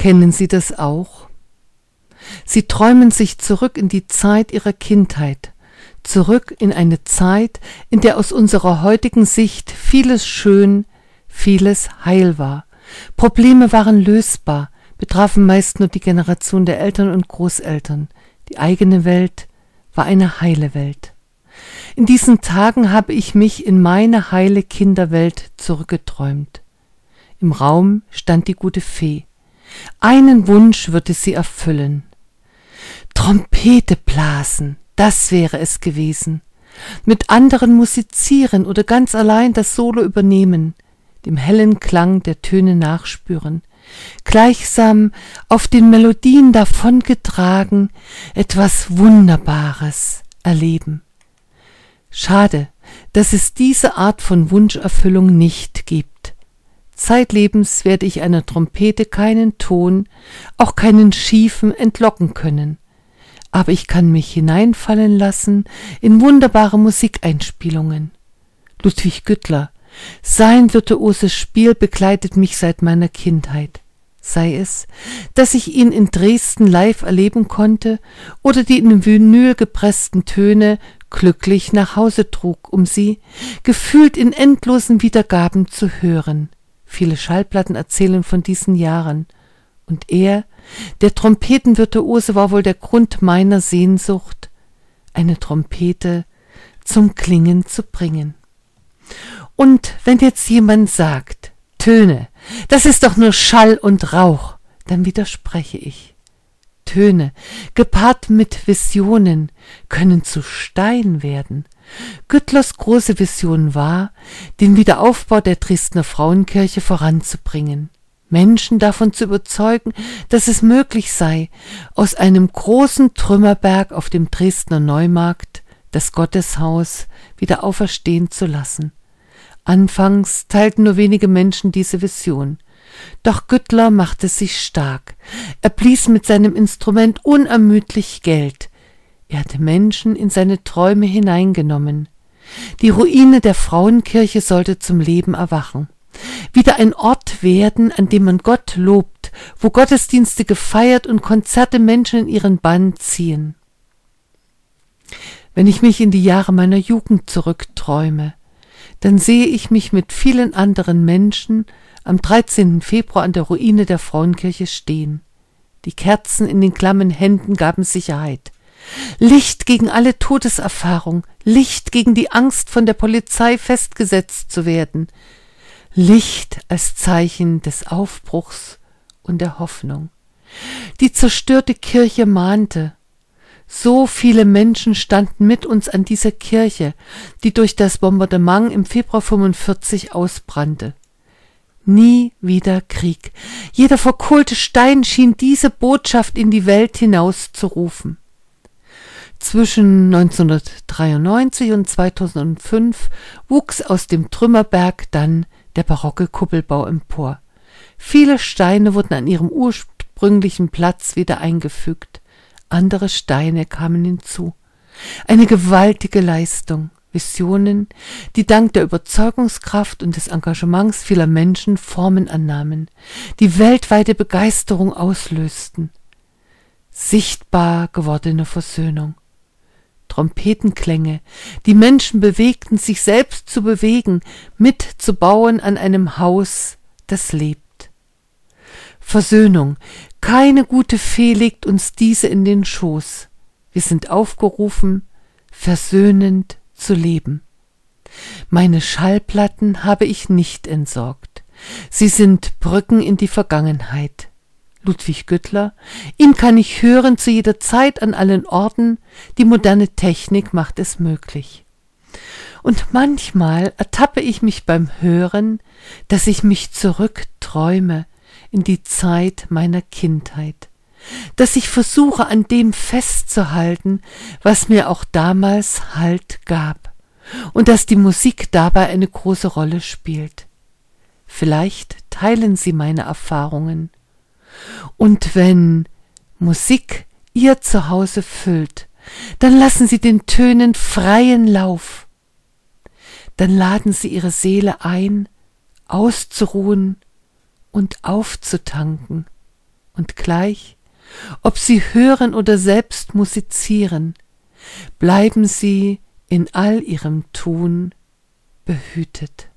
Kennen Sie das auch? Sie träumen sich zurück in die Zeit ihrer Kindheit, zurück in eine Zeit, in der aus unserer heutigen Sicht vieles schön, vieles heil war. Probleme waren lösbar, betrafen meist nur die Generation der Eltern und Großeltern. Die eigene Welt war eine heile Welt. In diesen Tagen habe ich mich in meine heile Kinderwelt zurückgeträumt. Im Raum stand die gute Fee. Einen Wunsch würde sie erfüllen. Trompete blasen, das wäre es gewesen. Mit anderen musizieren oder ganz allein das Solo übernehmen, dem hellen Klang der Töne nachspüren, gleichsam auf den Melodien davongetragen, etwas Wunderbares erleben. Schade, dass es diese Art von Wunscherfüllung nicht gibt. Zeitlebens werde ich einer Trompete keinen Ton, auch keinen schiefen entlocken können aber ich kann mich hineinfallen lassen in wunderbare Musikeinspielungen. Ludwig Güttler, sein virtuoses Spiel begleitet mich seit meiner Kindheit. Sei es, dass ich ihn in Dresden live erleben konnte oder die in Vinyl gepressten Töne glücklich nach Hause trug, um sie, gefühlt in endlosen Wiedergaben zu hören. Viele Schallplatten erzählen von diesen Jahren. Und er, der Trompetenvirtuose war wohl der Grund meiner Sehnsucht, eine Trompete zum Klingen zu bringen. Und wenn jetzt jemand sagt, Töne, das ist doch nur Schall und Rauch, dann widerspreche ich. Töne, gepaart mit Visionen, können zu Stein werden. Güttlers große Vision war, den Wiederaufbau der Dresdner Frauenkirche voranzubringen. Menschen davon zu überzeugen, dass es möglich sei, aus einem großen Trümmerberg auf dem Dresdner Neumarkt das Gotteshaus wieder auferstehen zu lassen. Anfangs teilten nur wenige Menschen diese Vision. Doch Güttler machte sich stark. Er blies mit seinem Instrument unermüdlich Geld. Er hatte Menschen in seine Träume hineingenommen. Die Ruine der Frauenkirche sollte zum Leben erwachen wieder ein Ort werden, an dem man Gott lobt, wo Gottesdienste gefeiert und Konzerte Menschen in ihren Bann ziehen. Wenn ich mich in die Jahre meiner Jugend zurückträume, dann sehe ich mich mit vielen anderen Menschen am 13. Februar an der Ruine der Frauenkirche stehen. Die Kerzen in den klammen Händen gaben Sicherheit. Licht gegen alle Todeserfahrung, Licht gegen die Angst, von der Polizei festgesetzt zu werden, Licht als Zeichen des Aufbruchs und der Hoffnung. Die zerstörte Kirche mahnte. So viele Menschen standen mit uns an dieser Kirche, die durch das Bombardement im Februar 45 ausbrannte. Nie wieder Krieg. Jeder verkohlte Stein schien diese Botschaft in die Welt hinauszurufen. Zwischen 1993 und 2005 wuchs aus dem Trümmerberg dann der barocke Kuppelbau empor. Viele Steine wurden an ihrem ursprünglichen Platz wieder eingefügt, andere Steine kamen hinzu. Eine gewaltige Leistung, Visionen, die dank der Überzeugungskraft und des Engagements vieler Menschen Formen annahmen, die weltweite Begeisterung auslösten. Sichtbar gewordene Versöhnung. Trompetenklänge, die Menschen bewegten, sich selbst zu bewegen, mitzubauen an einem Haus, das lebt. Versöhnung, keine gute Fee legt uns diese in den Schoß. Wir sind aufgerufen, versöhnend zu leben. Meine Schallplatten habe ich nicht entsorgt. Sie sind Brücken in die Vergangenheit. Ludwig Güttler, ihn kann ich hören zu jeder Zeit an allen Orten, die moderne Technik macht es möglich. Und manchmal ertappe ich mich beim Hören, dass ich mich zurückträume in die Zeit meiner Kindheit, dass ich versuche an dem festzuhalten, was mir auch damals Halt gab, und dass die Musik dabei eine große Rolle spielt. Vielleicht teilen Sie meine Erfahrungen. Und wenn Musik Ihr Zuhause füllt, dann lassen Sie den Tönen freien Lauf. Dann laden Sie Ihre Seele ein, auszuruhen und aufzutanken und gleich, ob sie hören oder selbst musizieren, bleiben sie in all ihrem Tun behütet.